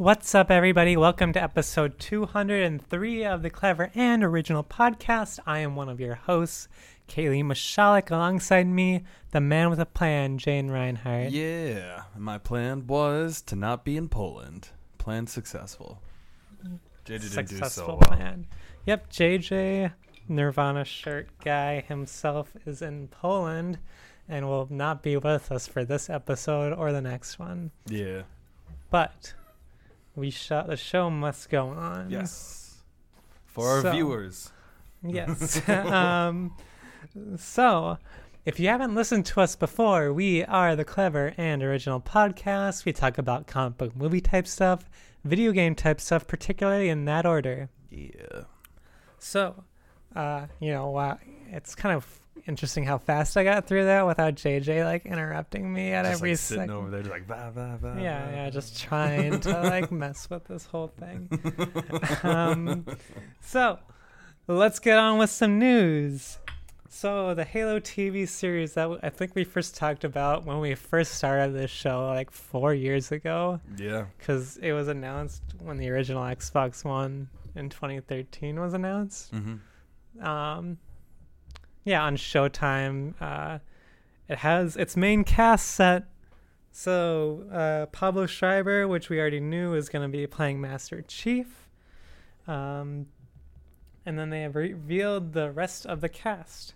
What's up, everybody? Welcome to episode 203 of the Clever and Original Podcast. I am one of your hosts, Kaylee Mashalik. Alongside me, the man with a plan, Jane Reinhardt. Yeah, my plan was to not be in Poland. Plan successful. JJ didn't do so Successful well. plan. Yep, JJ, Nirvana shirt guy himself, is in Poland and will not be with us for this episode or the next one. Yeah. But we shot the show must go on. Yes. For our So- viewers. Yes. um, so, if you haven't listened to us before, we are the Clever and Original Podcast. We talk about comic book movie type stuff, video game type stuff, particularly in that order. Yeah. So, uh, you know, wow, it's kind of interesting how fast I got through that without JJ like interrupting me at Just every like sitting second. over there, just like bah, bah, bah, Yeah, bah, yeah, just trying to like mess with this whole thing. um, so let's get on with some news. So the Halo TV series that I think we first talked about when we first started this show, like four years ago, Yeah. because it was announced when the original Xbox One in 2013 was announced. Mm-hmm. Um, yeah, on Showtime. Uh, it has its main cast set. So uh, Pablo Schreiber, which we already knew, is going to be playing Master Chief. Um, and then they have revealed the rest of the cast.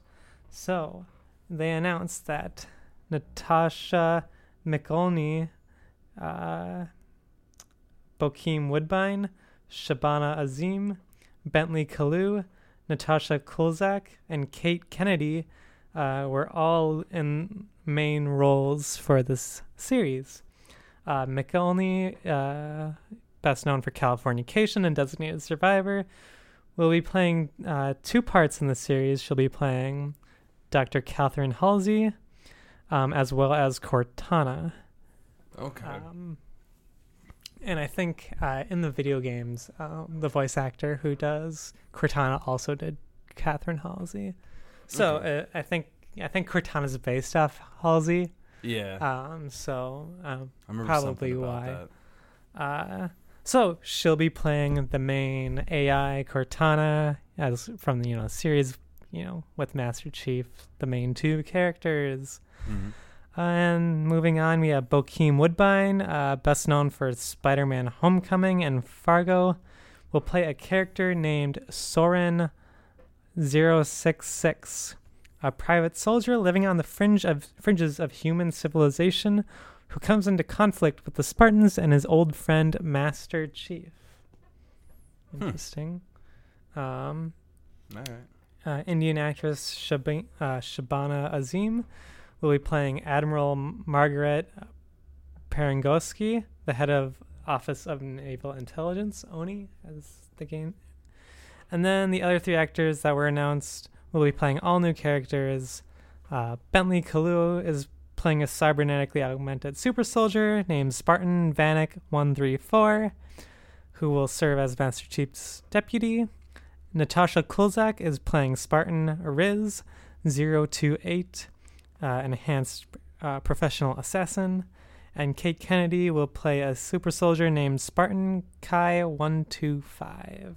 So they announced that Natascha McElhone, uh, Bokeem Woodbine, Shabana Azim, Bentley Kalu, Natasha Culzac, and Kate Kennedy uh, were all in main roles for this series. Uh, McElhone, uh, best known for Californication and Designated Survivor, will be playing uh, two parts in the series. She'll be playing Dr. Catherine Halsey, um, as well as Cortana. Okay. Um, and I think uh, in the video games, um, the voice actor who does Cortana also did Catherine Halsey. So Okay. uh, I think I think Cortana's based off Halsey. yeah. Um, so um, probably why. uh, so she'll be playing the main AI Cortana as from the you know series you know with Master Chief, the main two characters. Mhm. And moving on, we have Bokeem Woodbine, uh, best known for Spider Man Homecoming and Fargo, will play a character named Soren 066, a private soldier living on the fringe of, fringes of human civilization who comes into conflict with the Spartans and his old friend Master Chief. Hmm. Interesting. Um, All right. uh, Indian actress Shab- uh, Shabana Azim will be playing Admiral Margaret Parangosky, the head of Office of Naval Intelligence, ONI, as the game. And then the other three actors that were announced will be playing all new characters. Uh, Bentley Kalu is playing a cybernetically augmented super soldier named Spartan Vannak 134, who will serve as Master Chief's deputy. Natasha Culzac is playing Spartan Riz 028, uh, enhanced uh, professional assassin. And Kate Kennedy will play a super soldier named Spartan Kai 125.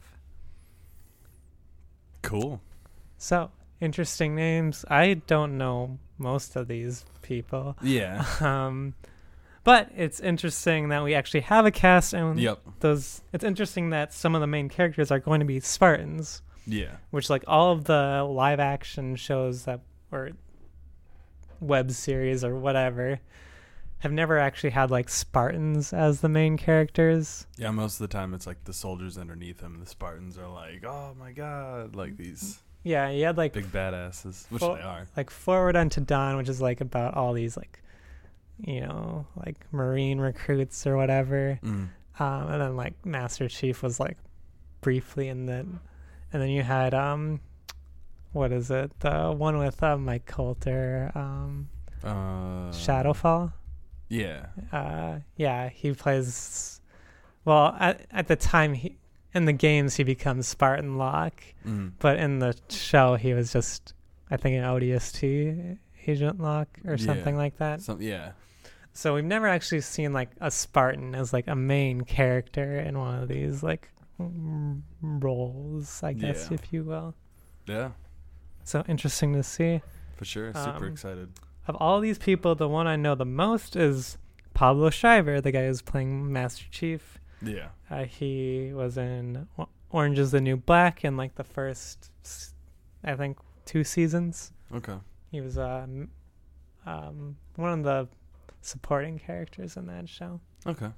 Cool. So, interesting names. I don't know most of these people. Yeah. Um, but it's interesting that we actually have a cast and yep. those it's interesting that some of the main characters are going to be Spartans. Yeah. which like all of the live action shows that or web series or whatever have never actually had like Spartans as the main characters. Yeah. Most of the time, it's like the soldiers underneath them. The Spartans are like, oh my god, like these Yeah, you had like big badasses, which Well- they are. like Forward Unto Dawn, which is like about all these like you know like Marine recruits or whatever. Mm. Um, and then like Master Chief was like briefly in the, and then you had um, what is it? The one with uh, Mike Colter, um, Uh, Shadowfall. Yeah. uh yeah he plays well at, at the time he in the games he becomes spartan locke Mm. but in the show he was just i think an odst agent locke or something Yeah. like that Some, yeah. So we've never actually seen like a Spartan as like a main character in one of these like roles, I guess, Yeah. if you will. Yeah, So interesting to see. for sure. Super Um, excited. Of all these people, the one I know the most is Pablo Schreiber, the guy who's playing Master Chief. Yeah. Uh, he was in Orange is the New Black in like the first, I think, two seasons. Okay. He was um, um, one of the supporting characters in that show. Okay.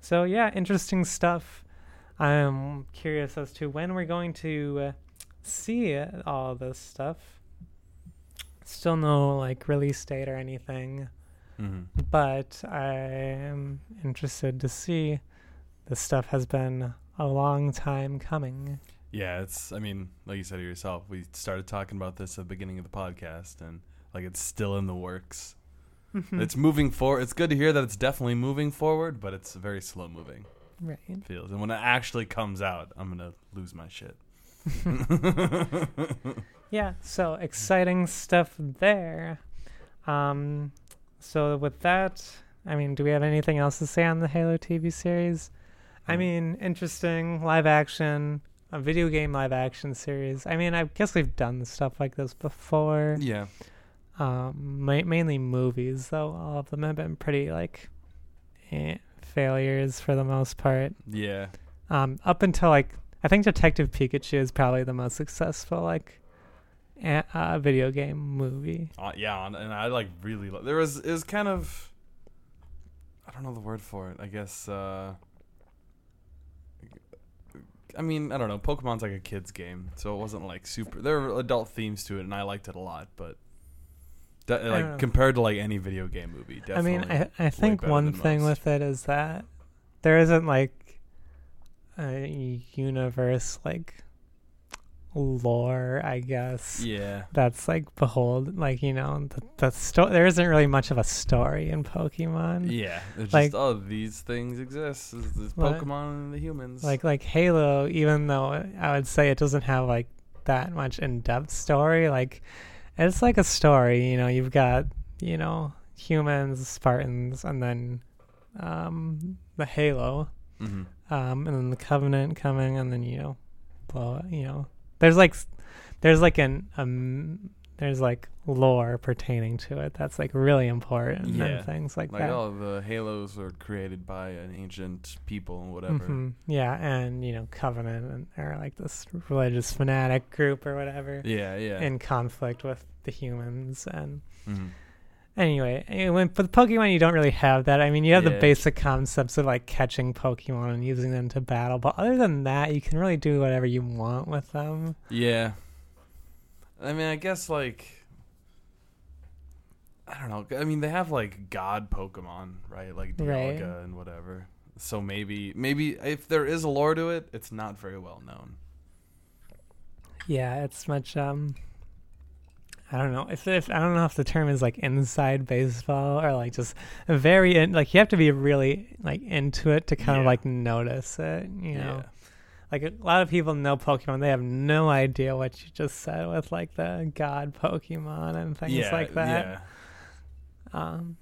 So yeah, interesting stuff. I'm curious as to when we're going to uh, see all this stuff. Still no like release date or anything, hmm but I am interested to see. This stuff has been a long time coming. Yeah, it's. I mean, like you said yourself, we started talking about this at the beginning of the podcast, and like it's still in the works. Mhm. It's moving forward. It's good to hear that it's definitely moving forward, but it's very slow moving. right. Feels, and when it actually comes out, I'm gonna lose my shit. Yeah, so exciting stuff there. Um, so with that, I mean, do we have anything else to say on the Halo TV series? I mean, interesting live action, a video game live action series. I mean, I guess we've done stuff like this before. yeah. Um, ma- mainly movies, though. All of them have been pretty like eh, failures for the most part. Yeah. Um, up until like I think Detective Pikachu is probably the most successful like a- uh, video game movie. Uh, yeah, and, and I like really lo- there was it was kind of I don't know the word for it. I guess uh I mean, I don't know. Pokemon's like a kids game, so it wasn't like super there were adult themes to it and I liked it a lot, but de- like compared to like any video game movie, I mean, I I think one thing most. with it is that there isn't like a universe like lore, I guess. yeah. That's like behold, like you know, the, the sto- There isn't really much of a story in Pokemon. Yeah, it's Like- just oh these things exist. There's, there's Pokemon and the humans. Like like Halo, even though I would say it doesn't have like that much in depth story, like it's like a story, you know, you've got, you know, humans, Spartans, and then um the Halo. Hmm Um and then the Covenant coming and then, you know, blow you know. There's like there's like an um there's like lore pertaining to it that's like really important Yeah. and things like, that. like that. oh the Halos are created by an ancient people and whatever. Mhm. Yeah, and you know, Covenant and or like this religious fanatic group or whatever Yeah, yeah. in conflict with the humans. And Mhm. Anyway, eh, when with Pokemon, you don't really have that. I mean, you have the basic concepts of like catching Pokemon and using them to battle, but other than that, you can really do whatever you want with them. Yeah. I mean, I guess like I don't know. I mean, they have like god Pokemon, right? Like Right. Dialga and whatever. So maybe maybe if there is a lore to it, it's not very well known. Yeah, it's much. um I don't know if, if I don't know if the term is like inside baseball or like just very in, like you have to be really like into it to kind of like notice it. You know, like a lot of people know Pokemon, they have no idea what you just said with like the God Pokemon and things yeah, like that. Yeah. Um,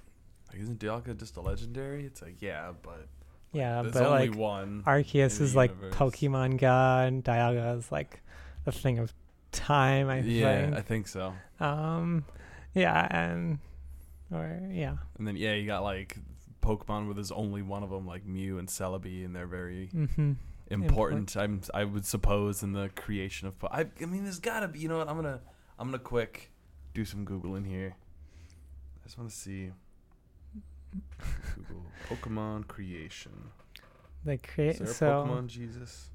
Like, isn't Dialga just a legendary? It's like, yeah, but yeah, there's but only like one. Arceus is like universe. Pokemon God, Dialga is like the thing of time. I yeah, think. I think so. Um, yeah, and or yeah, And then yeah, you got like Pokemon with his only one of them, like Mew and Celebi, and they're very mm-hmm. important. I'm I would suppose in the creation of. Po- I I mean, there's gotta be. You know what? I'm gonna I'm gonna quick do some googling here. I just want to see. Google Pokemon creation. They create so Pokemon Jesus?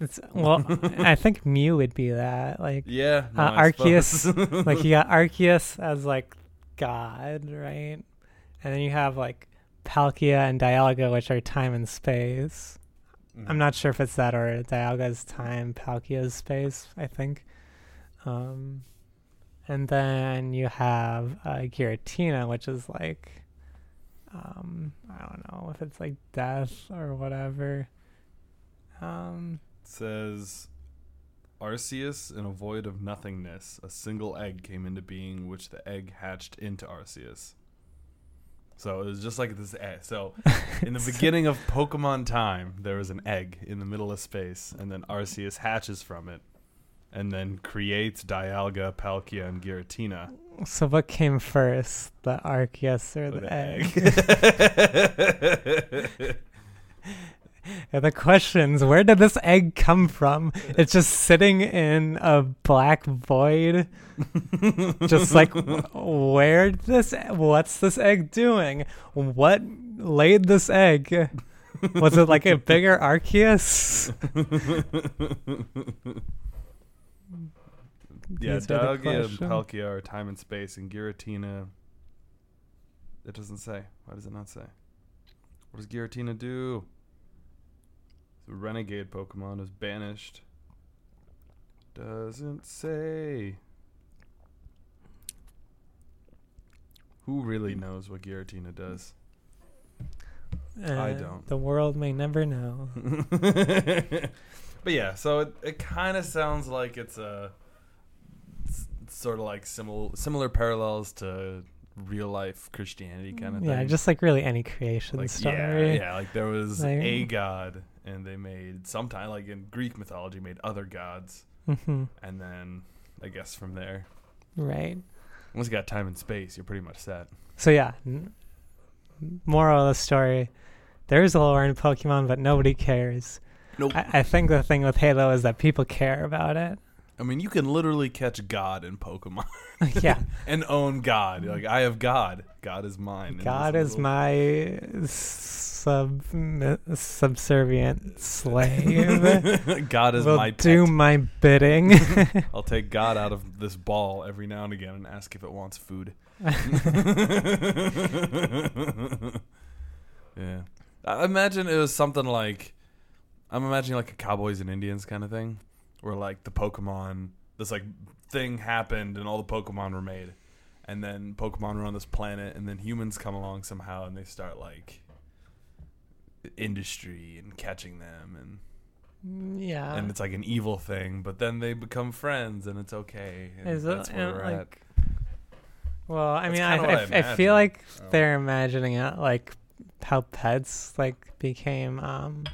It's well, I think Mew would be that like Yeah, no, Uh, Arceus, like you got Arceus as like God, right? And then you have like Palkia and Dialga, which are time and space. Mm-hmm. I'm not sure if it's that or Dialga's time, Palkia's space. I think. Um, and then you have uh, Giratina, which is like, um, I don't know if it's like death or whatever. Um, says Arceus in a void of nothingness, a single egg came into being, which the egg hatched into Arceus. So it was just like this. Egg. So in the beginning of Pokemon time, there was an egg in the middle of space, and then Arceus hatches from it, and then creates Dialga, Palkia, and Giratina. So what came first, the Arceus or the, The egg? And the questions: Where did this egg come from? It's just sitting in a black void. just like, wh- where this? What's this egg doing? What laid this egg? Was it like a bigger Arceus? yeah, Dialga and. Palkia are time and space, and Giratina. It doesn't say. Why does it not say? What does Giratina do? The renegade Pokemon is banished. Doesn't say. Who really knows what Giratina does? I Uh, don't. The world may never know. but yeah, so it, it kind of sounds like it's a s- sort of like similar similar parallels to real life Christianity kind of thing. Yeah, just like really any creation like story. yeah, yeah, like there was Like- a god, and they made sometime like in Greek mythology made other gods, hmm and then I guess from there, Right. once you got time and space, you're pretty much set. So yeah, n- moral of the story: there's a lore in Pokemon, but nobody cares. Nope. I, I think the thing with Halo is that people care about it. I mean, you can literally catch God in Pokemon yeah, and own God. Like I have God. God is mine. God is little- my sub subservient slave. God is Will my pet. do my bidding. I'll take God out of this ball every now and again and ask if it wants food. yeah. I imagine it was something like I'm imagining like a cowboys and Indians kind of thing. Where like the Pokemon this like thing happened and all the Pokemon were made. And then Pokemon were on this planet and then humans come along somehow and they start like industry and catching them and yeah. and it's like an evil thing, but then they become friends and it's okay. And Is it- where and, we're at. like, Well, I That's mean, I, I I, I feel like Oh. they're imagining it like how pets like became um,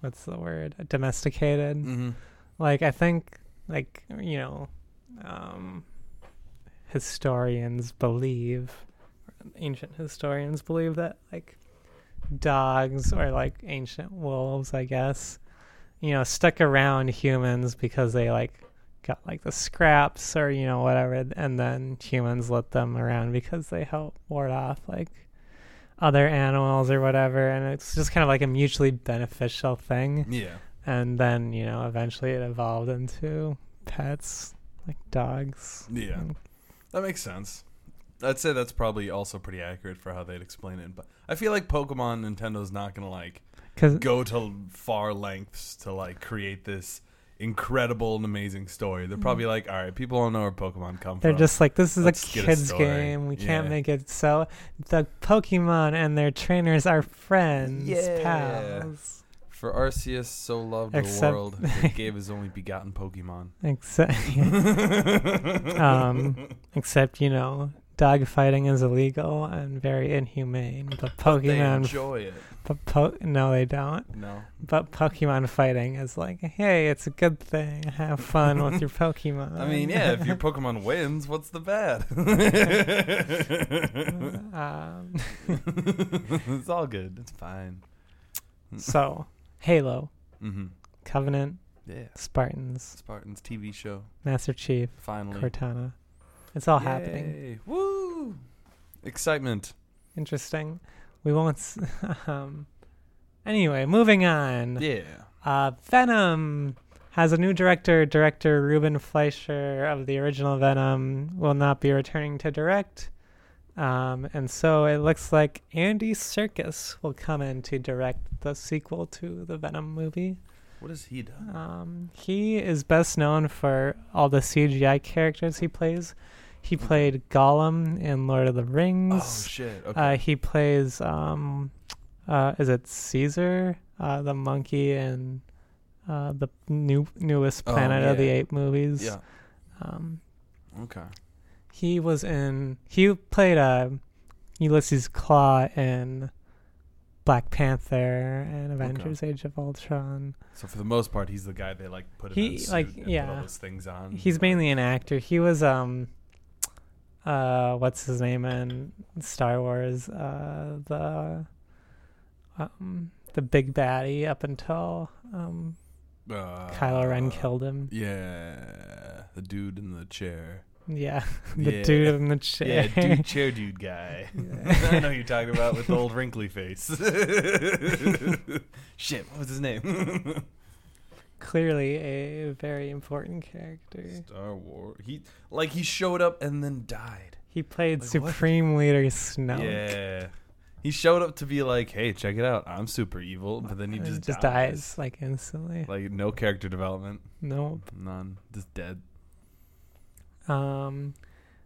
what's the word? Domesticated. Mm-hmm. Like I think like you know, um, historians believe, ancient historians believe that like dogs or like ancient wolves, I guess, you know, stuck around humans because they like got like the scraps or you know whatever, and then humans let them around because they help ward off like other animals or whatever, and it's just kind of like a mutually beneficial thing Yeah. and then you know eventually it evolved into pets like dogs Yeah. and- That makes sense. I'd say that's probably also pretty accurate for how they'd explain it. But I feel like Pokemon Nintendo's not gonna like because go to far lengths to like create this incredible and amazing story. They're probably like, all right, people don't know where Pokemon come from. they're from. just like this is Let's a get a kids game we can't Yeah. make it so the pokemon and their trainers are friends Yeah. pals for Arceus so loved Except- the world that gave his only begotten Pokemon. except um except you know dog fighting is illegal and very inhumane but They pokemon enjoy it. but po- no they don't No. But Pokemon fighting is like, hey, it's a good thing. Have fun with your Pokemon. I mean, yeah, if your Pokemon wins, what's the bad? um, it's all good. It's fine. so, Halo, Mm-hmm. Covenant, Yeah. Spartans, Spartans TV show. Master Chief, Finally. Cortana. It's all happening. Woo! Excitement. Interesting. We won't. S- um, anyway, moving on. Yeah. Uh, Venom has a new director. Director Ruben Fleischer of the original Venom will not be returning to direct. Um, and so it looks like Andy Serkis will come in to direct the sequel to the Venom movie. What has he done? Um, he is best known for all the CGI characters he plays. He played Gollum in Lord of the Rings. Oh Rings. shit. Uh, Okay. he plays um, uh, is it Caesar, uh, the monkey in uh, the new newest Oh, Planet of the yeah. Apes movies. yeah. Um, Okay. he was in. He played a Ulysses Klaue in Black Panther and Avengers: Age of Ultron. So for the most part, he's the guy they like put in He, like, and put yeah. all those things on. He's mainly an actor. He was um uh what's his name in Star Wars? Uh the um the big baddie up until um uh, Kylo Ren killed him. Yeah, the dude in the chair. Yeah. the Yeah. dude in the chair. Yeah, dude, chair dude guy. I know who you're talking about with the old wrinkly face. Shit, what was his name? Clearly a very important character. Star Wars. He like he showed up and then died. He played Like, what? Supreme Leader Snoke. Yeah. He showed up to be like, "Hey, check it out. I'm super evil," but then he uh, just, just dies. dies like instantly. Like no character development, nope. none. Just dead. Um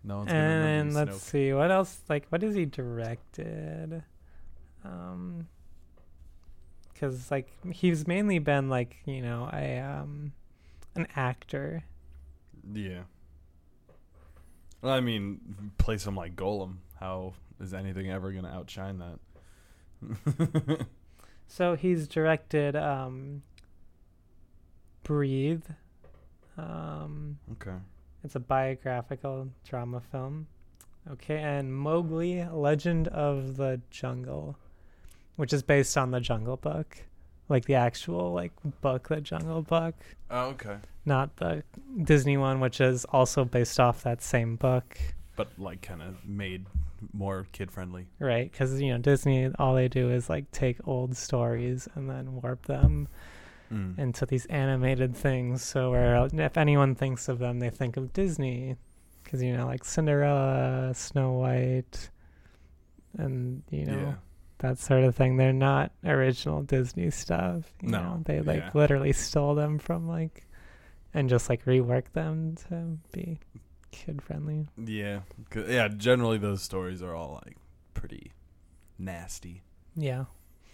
No one's gonna and let's Snoke. see what else like what has he directed um because like he's mainly been like you know a um an actor Yeah. Well, I mean, play some like Gollum. How is anything ever gonna outshine that? so he's directed um breathe um okay. It's a biographical drama film. Okay and mowgli legend of the jungle which is based on the jungle book. Like the actual like book the jungle book. Oh, okay. not the disney one which is also based off that same book. But like, kind of made more kid friendly. right because you know disney all they do is like take old stories and then warp them Mm. into these animated things so where if anyone thinks of them they think of disney because you know like cinderella snow white and you know yeah. that sort of thing they're not original disney stuff you No, know they like yeah. literally stole them from like and just like rework them to be kid friendly Yeah, Yeah. Generally, those stories are all like pretty nasty. yeah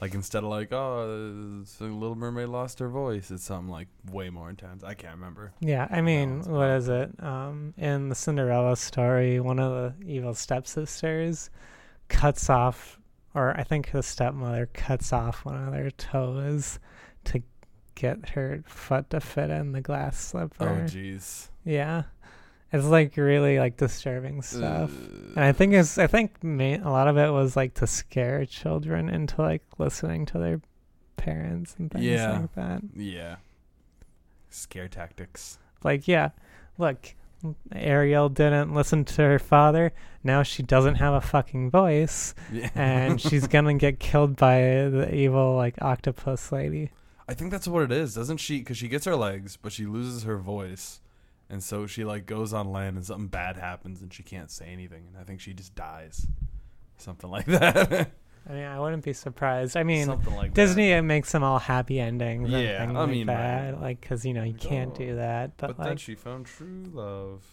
Like instead of like, oh, Little Mermaid lost her voice, it's something like way more intense. I can't remember. Yeah, I mean, what is it? Um, in the Cinderella story, one of the evil stepsisters cuts off, or I think the stepmother cuts off one of their toes to get her foot to fit in the glass slipper. Oh, jeez. yeah, it's like really like disturbing stuff. And I think it's I think ma- a lot of it was like to scare children into like listening to their parents and things Yeah. like that. Yeah. Scare tactics. like yeah look ariel didn't listen to her father now she doesn't have a fucking voice Yeah. and she's gonna get killed by the evil like octopus lady I think that's what it is, doesn't she? Because she gets her legs, but she loses her voice, and so she like goes on land, and something bad happens, and she can't say anything, and I think she just dies, something like that. i mean i wouldn't be surprised i mean like disney it makes them all happy endings Yeah, I like mean, that like because you know you can't do that But, but, then like she found true love.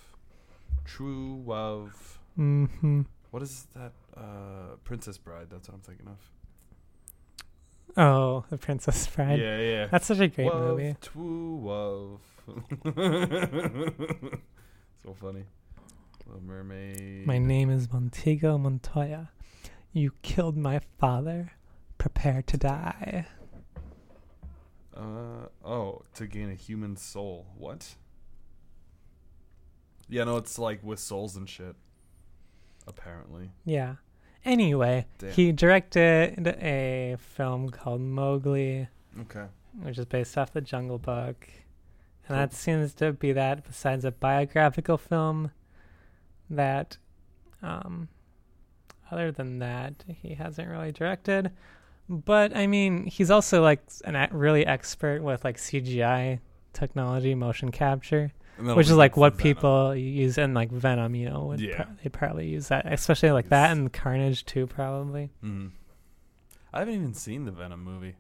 True love. Mm-hmm. What is that? Uh, Princess Bride. That's what I'm thinking of. oh the princess bride Yeah, yeah. that's such a great love, movie True love. so funny. Little Mermaid. my name is montego montoya you killed my father prepare to die Uh oh, to gain a human soul. What? Yeah, no, it's like with souls and shit. Apparently. Yeah. Anyway, Damn. he directed a film called Mowgli, Okay. which is based off the Jungle Book. And that seems to be that besides a biographical film that um other than that, he hasn't really directed. But I mean, he's also like an a- really expert with like CGI technology, motion capture, which is like what Venom. people use in like Venom. You know, would Yeah. pro- they probably use that, especially like that and Carnage too, probably. Mhm. I haven't even seen the Venom movie.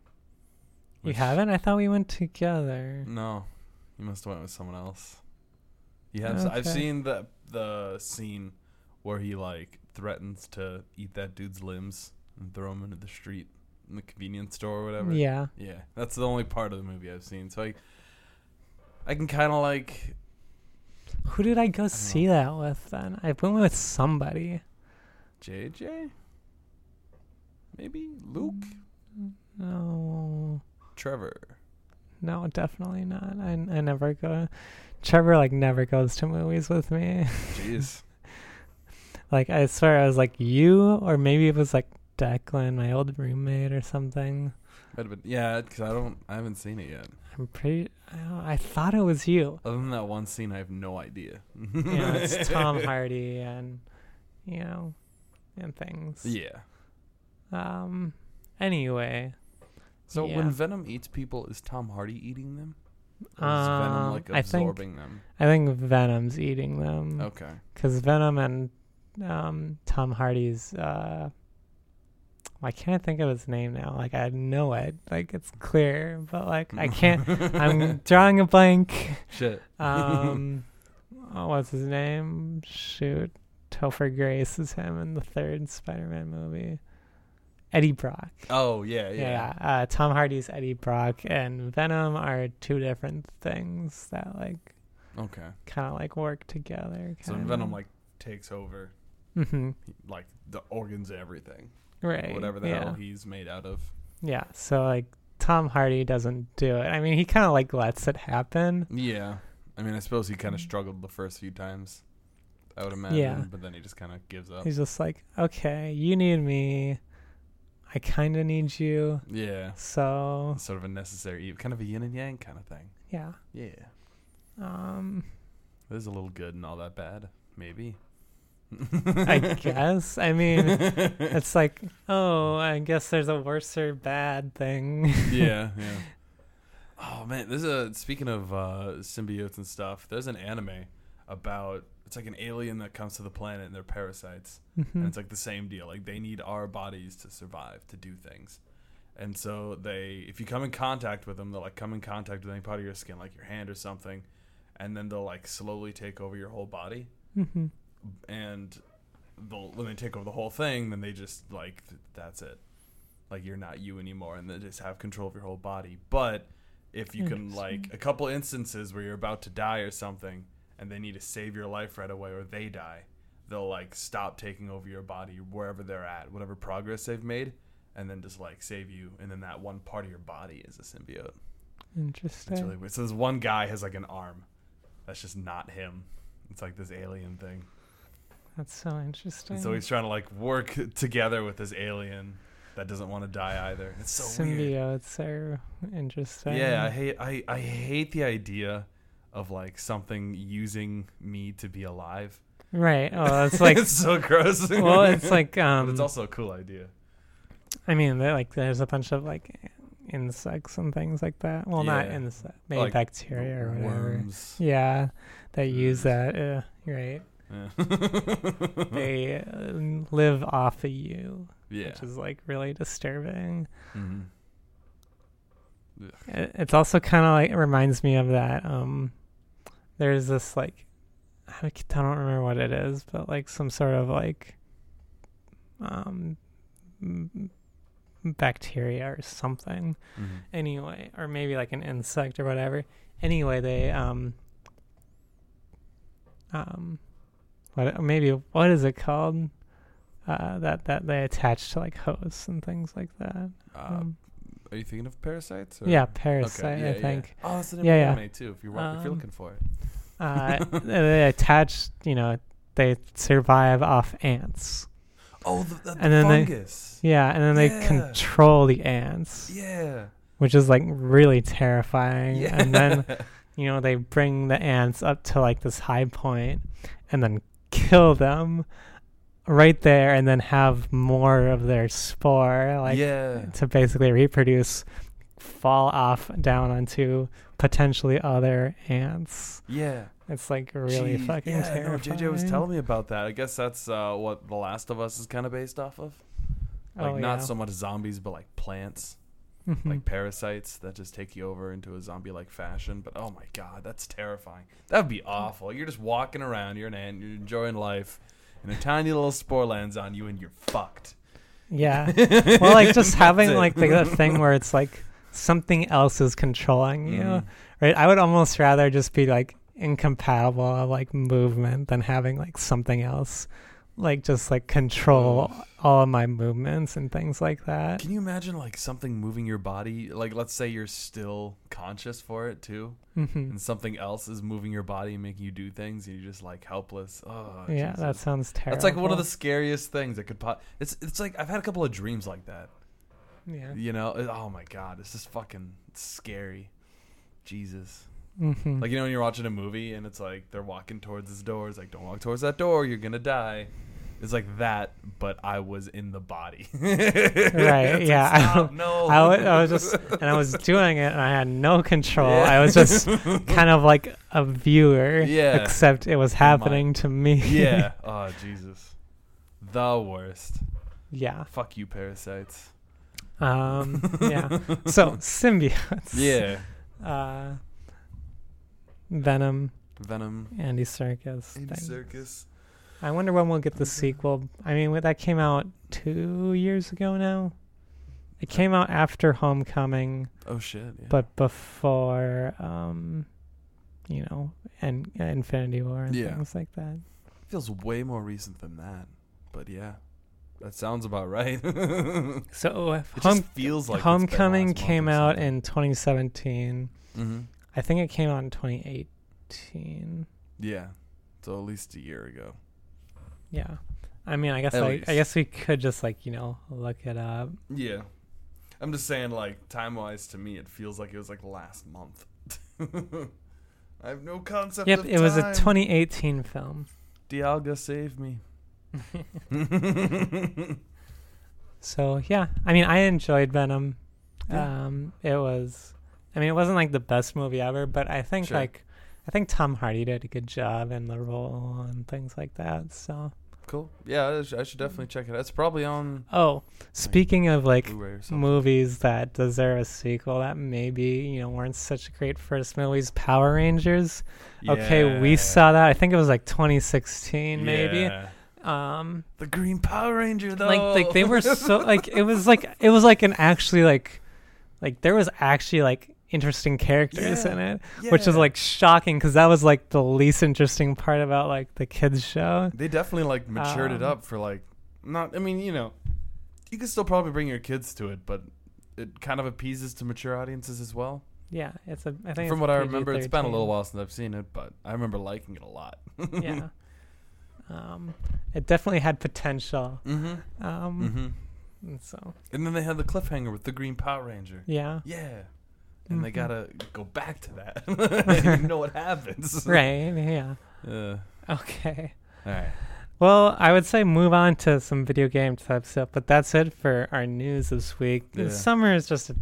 You haven't? I thought we went together. No, you must have went with someone else. You have. I've seen the the scene where he like threatens to eat that dude's limbs and throw him into the street in the convenience store or whatever. Yeah. Yeah, that's the only part of the movie I've seen. So I, I can kind of like Who did I go see that with then? I went with somebody. JJ. Maybe Luke, No, Trevor. No, definitely not. I I never go. Trevor like never goes to movies with me. Jeez. like I swear I was like you, or maybe it was like Declan, my old roommate, or something. Been, yeah, because I don't, I haven't seen it yet. I'm pretty. I, I thought it was you. Other than that one scene, I have no idea. Know, it's Tom Hardy and you know, and things. Yeah. Um. Anyway, So Yeah. when Venom eats people, is Tom Hardy eating them? Or is Venom Um, like I think- them? I think Venom's eating them. Okay. because Venom and um, Tom Hardy's. Uh, why can't I think of his name now? Like I know it, like it's clear, but like I can't. I'm drawing a blank. Shit. Um, oh, what's his name? Shoot, Topher Grace is him in the third Spider-Man movie. Eddie Brock. Oh yeah, Yeah, yeah. Uh, Tom Hardy's Eddie Brock and Venom are two different things that like Okay. kind of like work together. So. Venom like takes over Mhm. like the organs, and everything, right, whatever the yeah. hell he's made out of. Yeah, so like Tom Hardy doesn't do it. I mean, he kind of like lets it happen. Yeah. I mean, I suppose he kind of struggled the first few times. I would imagine, Yeah. but then he just kind of gives up. He's just like, okay, you need me. I kind of need you. yeah. So Sort of a necessary, evil, kind of a yin and yang kind of thing. yeah, Yeah. um, There's a little good and all that bad, maybe. I guess. I mean, it's like, oh, I guess there's a worse or bad thing. yeah, yeah. Oh man, there's a speaking of uh, symbiotes and stuff. There's an anime about it's like an alien that comes to the planet and they're parasites, and Mhm. it's like the same deal. Like they need our bodies to survive to do things, and so they, if you come in contact with them, they'll like come in contact with any part of your skin, like your hand or something, and then they'll like slowly take over your whole body Mhm. and they'll when they take over the whole thing, then they just like th- that's it. Like you're not you anymore, and they just have control of your whole body. But if you can like a couple instances where you're about to die or something, and they need to save your life right away, or they die, they'll like stop taking over your body wherever they're at, whatever progress they've made, and then just like save you, and then that one part of your body is a symbiote. Interesting. It's really weird. So this one guy has like an arm, that's just not him. It's like this alien thing. That's so interesting. And so he's trying to like work together with this alien that doesn't want to die either. It's so weird. Symbiotes are interesting. Yeah, I hate I, I hate the idea of like something using me to be alive. Right. Oh, it's like it's so gross. well, it's like but um. it's also a cool idea. I mean, like there's a bunch of like insects and things like that. Well, not Yeah. insects, maybe Like bacteria or whatever. Worms. Yeah, that use that. Uh, right. Yeah. They uh, live off of you, yeah. which is like really disturbing. Mhm. It- It's also kind of like it reminds me of that. Um, there's this like I don't remember what it is, but like some sort of like um bacteria or something. Mhm. Anyway, or maybe like an insect or whatever. Anyway, they um um what maybe what is it called? Uh, that that they attach to like hosts and things like that. Uh, Um, are you thinking of parasites? Or? yeah, Okay, parasite. yeah, I yeah. think. Oh, that's the name Yeah, anime too. If you're wa- if you're Um, looking for it. Uh, they attach. You know, they survive off ants. Oh, the, the, and then they- fungus. Yeah, and then they control the ants, yeah. which is like really terrifying. Yeah. And then you know they bring the ants up to like this high point, and then kill them right there, and then have more of their spore, like yeah. to basically reproduce, fall off down onto potentially other ants. Yeah. It's like really Jeez, fucking yeah, terrifying. No, JJ was telling me about that. I guess that's uh, what The Last of Us is kind of based off of. Like Oh, not yeah. so much zombies, but like plants, Mhm. like parasites that just take you over into a zombie-like fashion. But oh my god, that's terrifying. That would be awful. You're just walking around, you're an ant, you're enjoying life, and a tiny little spore lands on you, and you're fucked. yeah. Well, like just having like the, thing where it's like something else is controlling you, Mhm. right? I would almost rather just be like incompatible of like movement than having like something else like just like control all of my movements and things like that. Can you imagine like something moving your body? Like let's say you're still conscious for it too, hmm and something else is moving your body and making you do things, and you're just like helpless. Oh, Yeah, Jesus. that sounds terrible. That's like one of the scariest things that could pop. It's it's like I've had a couple of dreams like that. yeah. You know, It- oh my god, it's just fucking scary. Jesus. Hmm Like you know when you're watching a movie and it's like they're walking towards this door, it's like don't walk towards that door, you're gonna die. It's like that, but I was in the body. right? yeah, I don't- no. I wa- I was just and I was doing it and I had no control. Yeah. I was just kind of like a viewer, Yeah. except it was happening to me. yeah. Oh Jesus. The worst. yeah. Fuck you, parasites. Um, yeah. So symbiotes. Yeah. Uh, Venom, Venom. Andy Serkis. Andy. Serkis. I wonder when we'll get the sequel. I mean, that came out two years ago now. It came out after Homecoming, Oh shit. Yeah. but before, um, you know, and Infinity War and Yeah. things like that. feels way more recent than that. But yeah. That sounds about right. So It Home, just feels like Homecoming came out in 2017. Mm-hmm. I think it came out in 2018. Yeah. So at least a year ago. Yeah. I mean, I guess I. Guess we could just like you know look it up. Yeah. I'm just saying, like, time wise, to me, it feels like it was like last month. I have no concept Yep, of it was a 2018 film. Dialga save me. So yeah, I mean, I enjoyed Venom. Yeah. Um, it was, I mean, it wasn't like the best movie ever, but I think Sure. like, I think Tom Hardy did a good job in the role and things like that. So, cool. Yeah, I should, definitely check it out. It's probably on oh, speaking of like or something. movies that deserve a sequel that maybe you know weren't such great first movies, Power Rangers. Okay, we saw that. I think it was like 2016, maybe. Yeah. Um, The Green Power Ranger, though. like like they were so like it was like it was like an actually like like there was actually like interesting characters Yeah. in it which is like shocking because that was like the least interesting part about like the kids show They definitely like matured it Um, up for like not. I mean, you know, you can still probably bring your kids to it, but it kind of appeases to mature audiences as well. yeah it's a i think From it's what I remember, it's been a little while since I've seen it, but I remember liking it a lot. yeah um it definitely had potential mm-hmm. um Mm-hmm. and so And then they had the cliffhanger with the Green Power Ranger. yeah Yeah. And they Mhm. gotta go back to that. they know what happens. right yeah Uh, okay all right. Well, I would say move on to some video game type stuff, but that's it for our news this week. The Yeah. summer is just a,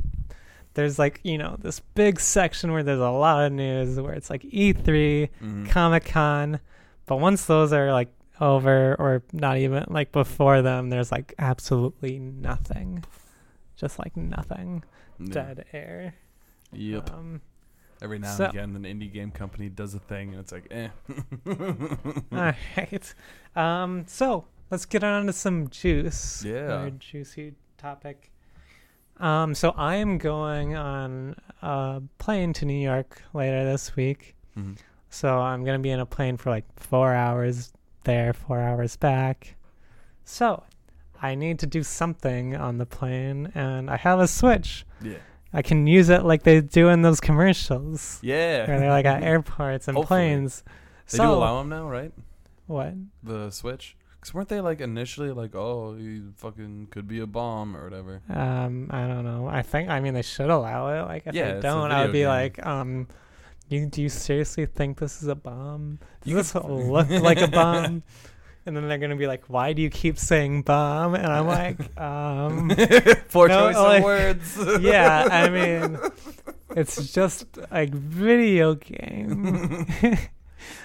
there's like you know this big section where there's a lot of news where it's like E3, Mhm. Comic Con, but once those are like over or not even like before them, there's like absolutely nothing, just like nothing, dead air. Yep. Um, Every now so- and again, an indie game company does a thing, and it's like, eh. all right. Um, so let's get on to some juice. Yeah. Our juicy topic. Um, so I am going on a plane to New York later this week. Mhm. So I'm gonna be in a plane for like four hours there, four hours back. So I need to do something on the plane, and I have a Switch. Yeah. I can use it like they do in those commercials, Yeah. where they're like at airports and Hopefully. planes. They so do allow them now, right? what? The Switch. Because weren't they like initially like, oh, you fucking could be a bomb or whatever? Um, I don't know. I think I mean they should allow it. Like if Yeah, they don't, I would be game. like, um, you do you seriously think this is a bomb? Does You this look like a bomb? And then they're gonna be like, why do you keep saying bomb? And I'm like, um, Poor No, choice like- of words. yeah. I mean, it's just like video game.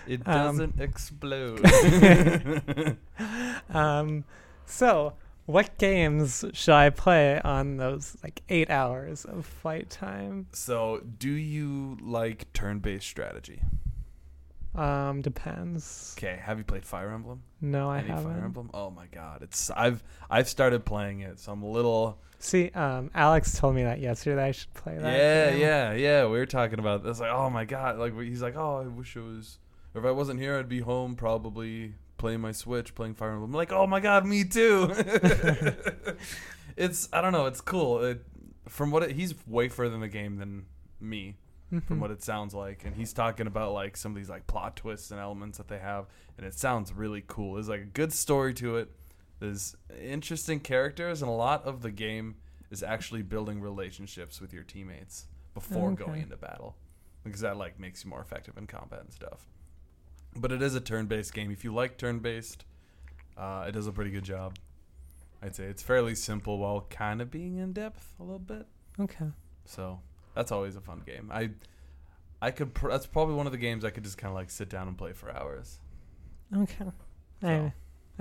it um, doesn't explode. um, so what games should I play on those like eight hours of flight time? so, do you like turn-based strategy? Um, depends. Okay, have you played Fire Emblem? No, I Any haven't. Fire Emblem? Oh my god, it's I've I've started playing it, so I'm a little See, um, Alex told me that yesterday. I should play that. yeah, game. yeah, yeah. We were talking about this. Like, oh my god, like he's like, oh, I wish it was. If I wasn't here, I'd be home probably playing my Switch, playing Fire Emblem. I'm like, oh my god, me too. it's I don't know, it's cool. It, from what it, he's way further in the game than me, from Mhm. what it sounds like, and he's talking about like some of these like plot twists and elements that they have, and it sounds really cool. There's like a good story to it. There's interesting characters, and a lot of the game is actually building relationships with your teammates before Okay. going into battle, because that like makes you more effective in combat and stuff. But it is a turn-based game. If you like turn-based, uh, it does a pretty good job. I'd say it's fairly simple while kind of being in depth a little bit. Okay. So that's always a fun game. I I could pr- that's probably one of the games I could just kind of like sit down and play for hours. Okay. So. I,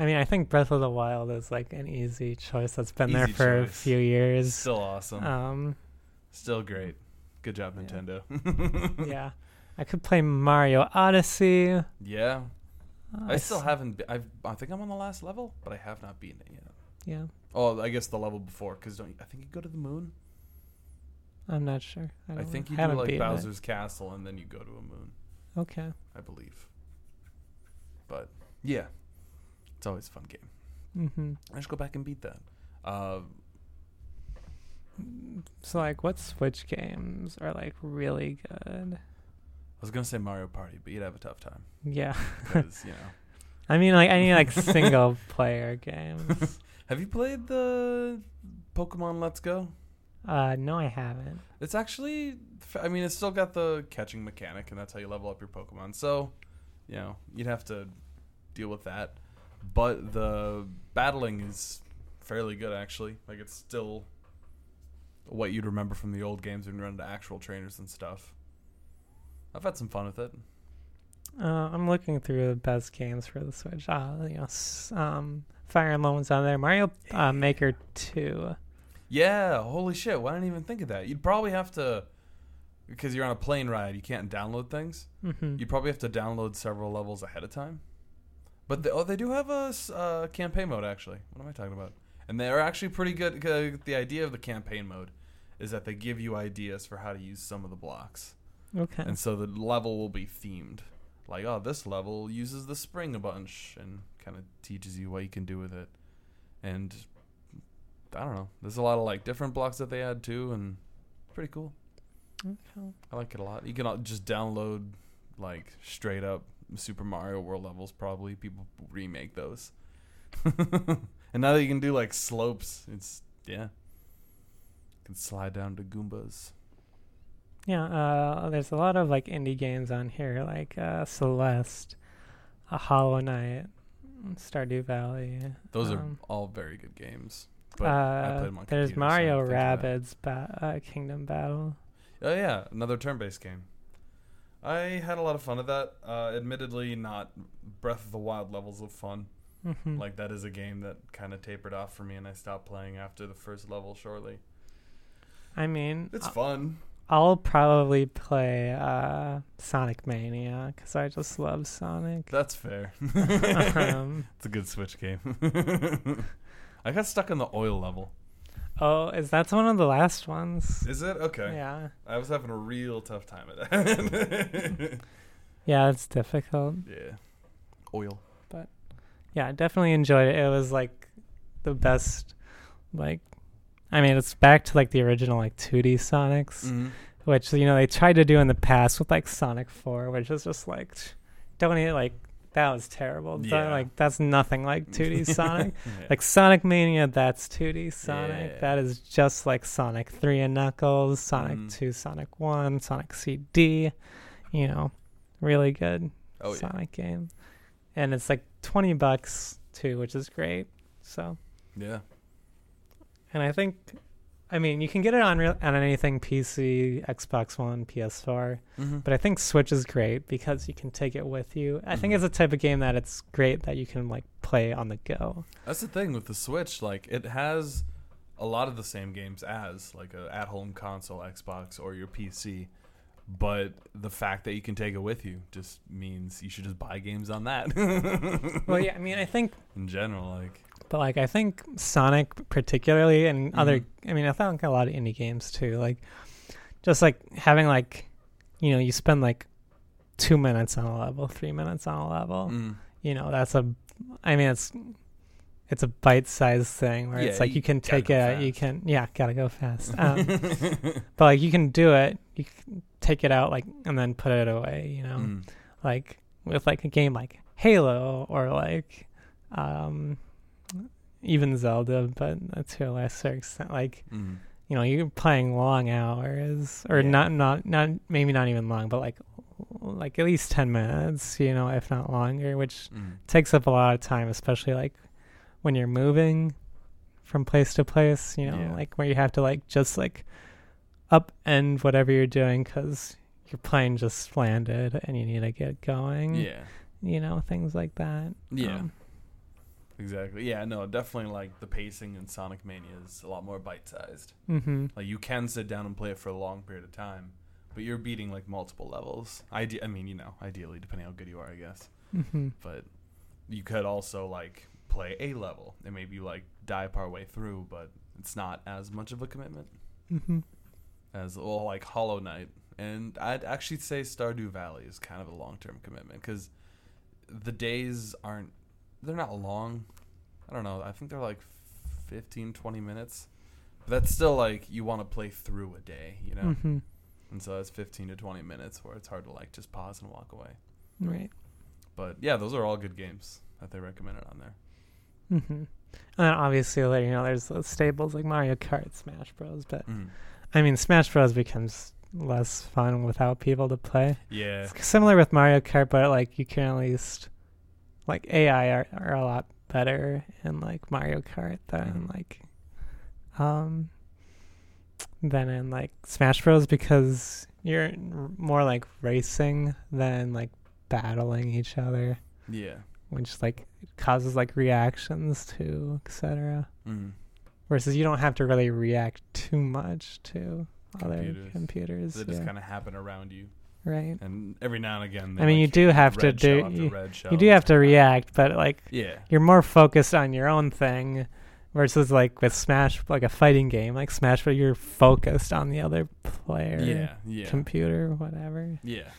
I mean, I think Breath of the Wild is like an easy choice that's been there Easy for a few years. Still awesome. Um, Still great. Good job, Yeah. Nintendo. yeah. I could play Mario Odyssey. Uh, yeah. I still s- haven't. Be- I've, I think I'm on the last level, but I have not beaten it yet. Yeah. Oh, I guess the level before, because don't you, I think you go to the moon. I'm not sure. I, I, think know. you do like beaten it. Bowser's Castle, and then you go to a moon. Okay. I believe. But yeah, it's always a fun game. Mm-hmm. I should go back and beat that. Uh, So like, what Switch games are like really good? I was gonna say Mario Party, but you'd have a tough time Yeah. because you know. I mean, like any like single player games. Have you played the Pokemon Let's Go? Uh, no, I haven't. It's actually, I mean, it's still got the catching mechanic, and that's how you level up your Pokemon. So, you know, you'd have to deal with that. But the battling is fairly good, actually. Like, it's still what you'd remember from the old games when you run into actual trainers and stuff. I've had some fun with it. Uh, I'm looking through the best games for the Switch. Uh, you know, um, Fire Emblem's on there. Mario uh, Maker Two. Yeah, holy shit! Why didn't I even think of that? You'd probably have to, because you're on a plane ride, you can't download things. Mm-hmm. You probably have to download several levels ahead of time. But they, oh, they do have a uh, campaign mode actually. What am I talking about? And they're actually pretty good. The idea of the campaign mode is that they give you ideas for how to use some of the blocks, Okay. and so the level will be themed. Like, oh, this level uses the spring a bunch, and kind of teaches you what you can do with it. And I don't know. There's a lot of like different blocks that they add too, and pretty cool. okay. I like it a lot. You can uh, just download like straight up Super Mario World levels. Probably people remake those. and now that you can do like slopes, it's yeah. You can slide down to Goombas. Yeah. Uh, there's a lot of like indie games on here, like uh, Celeste, a Hollow Knight, Stardew Valley. Those Um, are all very good games. Uh, played them on there's so Mario didn't think of that. Rabbids ba- uh, Kingdom Battle. Oh yeah, another turn-based game. I had a lot of fun with that. Uh, admittedly, not Breath of the Wild levels of fun. Mm-hmm. Like that is a game that kind of tapered off for me, and I stopped playing after the first level. Shortly, I mean, it's I- fun. I'll probably play uh, Sonic Mania because I just love Sonic. That's fair. um, it's a good Switch game. I got stuck in the oil level. oh, is that one of the last ones? Is it okay? Yeah, I was having a real tough time at that. yeah, it's difficult. yeah, oil. But yeah, I definitely enjoyed it. It was like the best. Like, I mean, it's back to like the original like 2D Sonics, Mm-hmm. which you know they tried to do in the past with like Sonic 4, which is just like, don't even like that was terrible. That- Yeah. like that's nothing like 2D Sonic. Yeah. Like Sonic Mania, that's 2D Sonic. Yeah. That is just like Sonic 3 and Knuckles, Sonic Mm. 2, Sonic 1, Sonic CD. You know, really good oh. Sonic game. And it's like 20 bucks too, which is great. So, Yeah. and I think, I mean, you can get it on, real, on anything PC, Xbox One, PS4. Mm-hmm. But I think Switch is great because you can take it with you. I think Mhm. it's a type of game that it's great that you can like play on the go. That's the thing with the Switch. Like, it has a lot of the same games as like a at-home console, Xbox, or your PC. But the fact that you can take it with you just means you should just buy games on that. Well, yeah, I mean, I think In general, like, But like I think Sonic particularly and other Mhm. I mean I think a lot of indie games too like just like having like you know you spend like 2 minutes on a level, 3 minutes on a level. mm, You know, that's a I mean, it's it's a bite-sized thing where Yeah, it's like you you can take it, you can yeah, gotta go fast. Um, but like you can do it, you can take it out like and then put it away. You know, Mm. like with like a game like Halo or like um even Zelda, but to a lesser extent, like Mm. you know you're playing long hours or Yeah. not not not maybe not even long but like like at least 10 minutes you know if not longer which Mm. takes up a lot of time especially like when you're moving from place to place you know Yeah. like where you have to like just like upend whatever you're doing because your plane just landed and you need to get going Yeah. you know things like that Yeah. Um, Exactly. Yeah, no, definitely like the pacing in Sonic Mania is a lot more bite sized. mhm Like you can sit down and play it for a long period of time, but you're beating like multiple levels. Ide- I mean, you know, ideally depending how good you are, I guess. mhm But you could also like play a level and maybe like die part way through, but it's not as much of a commitment mhm as well like Hollow Knight. And I'd actually say Stardew Valley is kind of a long term commitment because the days aren't they're not long. I don't know. I think they're like 15, 20 minutes. But that's still like you want to play through a day, you know. mhm And so that's 15 to 20 minutes where it's hard to like just pause and walk away. right But yeah, those are all good games that they recommended on there. Mm-hmm. And then obviously, like, you know, there's those staples like Mario Kart, Smash Bros. But Mm. I mean, Smash Bros. becomes less fun without people to play. Yeah. It's similar with Mario Kart, but like you can at least like AI are, are a lot better in like Mario Kart than like um than in like Smash Bros. because you're more like racing than like battling each other, Yeah. which like causes like reactions to etc. Mm. Versus you don't have to really react too much to other Computers. computers. They just kind of happen around you. Right. And every now and again, I mean, you do have to do you, red you do have to react, but like Yeah. you're more focused on your own thing versus like with Smash, like a fighting game, like Smash, where you're focused on the other player, Yeah. Yeah. computer, whatever. yeah.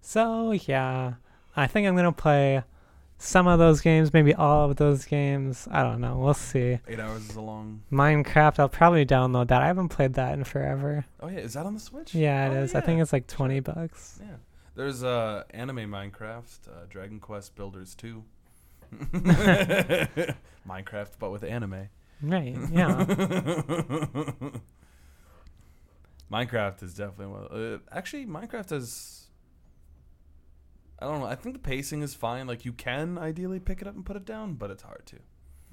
So yeah, I think I'm gonna play some of those games, maybe all of those games. I don't know. We'll see. Eight hours is a long. Minecraft, I'll probably download that. I haven't played that in forever. Oh yeah, is that on the Switch? Yeah, it Oh, is. I think it's like twenty bucks. Yeah. There's uh anime Minecraft, uh, Dragon Quest Builders 2. Minecraft but with anime. Right. Yeah. Minecraft is definitely one. Uh, actually, Minecraft is. I don't know. I think the pacing is fine. Like you can ideally pick it up and put it down, but it's hard to.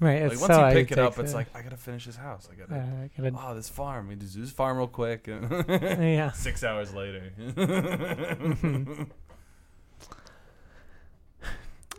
right. Like It's once so you pick it addictive up, it's like I gotta finish this house. I gotta. uh, gotta, Oh, this farm. We just do this farm real quick. yeah. Six hours later. Mhm.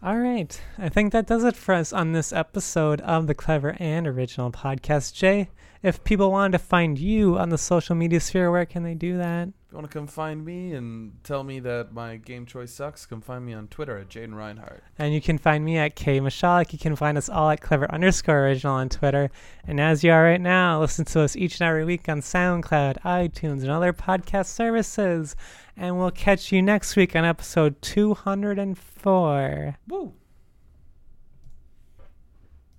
All right. I think that does it for us on this episode of the Clever and Original Podcast. Jay, if people wanted to find you on the social media sphere, where can they do that? You want to come find me and tell me that my game choice sucks, come find me on Twitter at Jaden Reinhardt. And you can find me at K Mashalik. You can find us all at Clever underscore Original on Twitter. And as you are right now, listen to us each and every week on SoundCloud, iTunes, and other podcast services. And we'll catch you next week on episode 204. Woo!